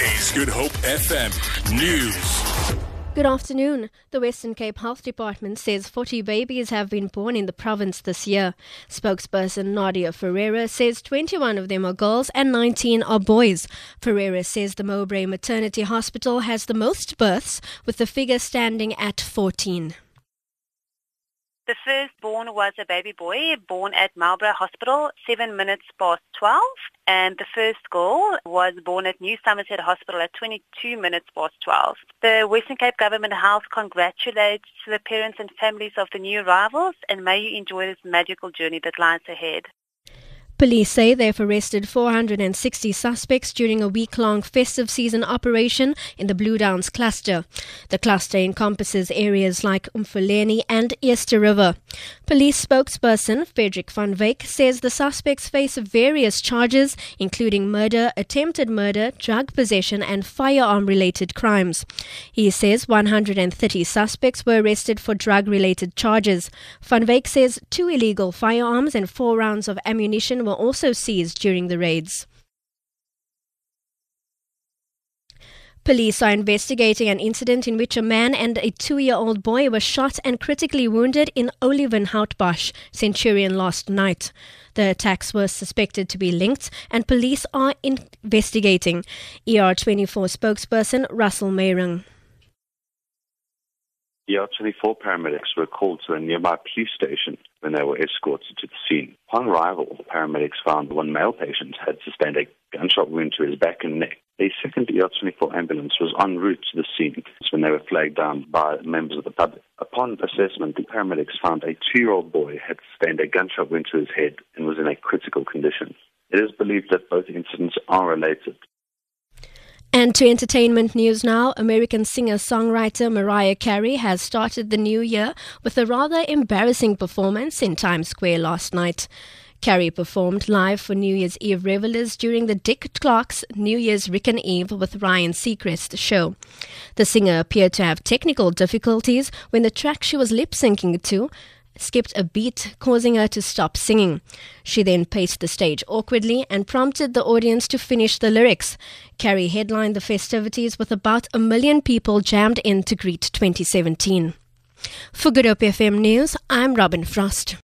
Good Hope FM News. Good afternoon. The Western Cape Health Department says 40 babies have been born in the province this year. Spokesperson Nadia Ferreira says 21 of them are girls and 19 are boys. Ferreira says the Mowbray Maternity Hospital has the most births, with the figure standing at 14. The firstborn was a baby boy born at Marlborough Hospital, seven minutes past 12. And the first girl was born at New Somerset Hospital at 22 minutes past 12. The Western Cape Government Health congratulates the parents and families of the new arrivals and may you enjoy this magical journey that lies ahead. Police say they've arrested 460 suspects during a week long festive season operation in the Blue Downs cluster. The cluster encompasses areas like Umfuleni and Eerste River. Police spokesperson Frederick van Wyk says the suspects face various charges, including murder, attempted murder, drug possession, and firearm related crimes. He says 130 suspects were arrested for drug related charges. Van Wyk says two illegal firearms and four rounds of ammunition were also seized during the raids. Police are investigating an incident in which a man and a two year old boy were shot and critically wounded in Olievenhoutbosch, Centurion, last night. The attacks were suspected to be linked, and police are investigating. ER24 spokesperson Russel Meiring. ER24 paramedics were called to a nearby police station when they were escorted to the scene. Upon arrival, the paramedics found one male patient had sustained a gunshot wound to his back and neck. A second ER24 ambulance was en route to the scene when they were flagged down by members of the public. Upon assessment, the paramedics found a two-year-old boy had sustained a gunshot wound to his head and was in a critical condition. It is believed that both incidents are related. And to entertainment news now, American singer songwriter Mariah Carey has started the new year with a rather embarrassing performance in Times Square last night. Carey performed live for New Year's Eve revelers during the Dick Clark's New Year's Rockin' Eve with Ryan Seacrest show. The singer appeared to have technical difficulties when the track she was lip syncing to skipped a beat, causing her to stop singing. She then paced the stage awkwardly and prompted the audience to finish the lyrics. Carey headlined the festivities with about a million people jammed in to greet 2017. For Good Hope FM News, I'm Robin Frost.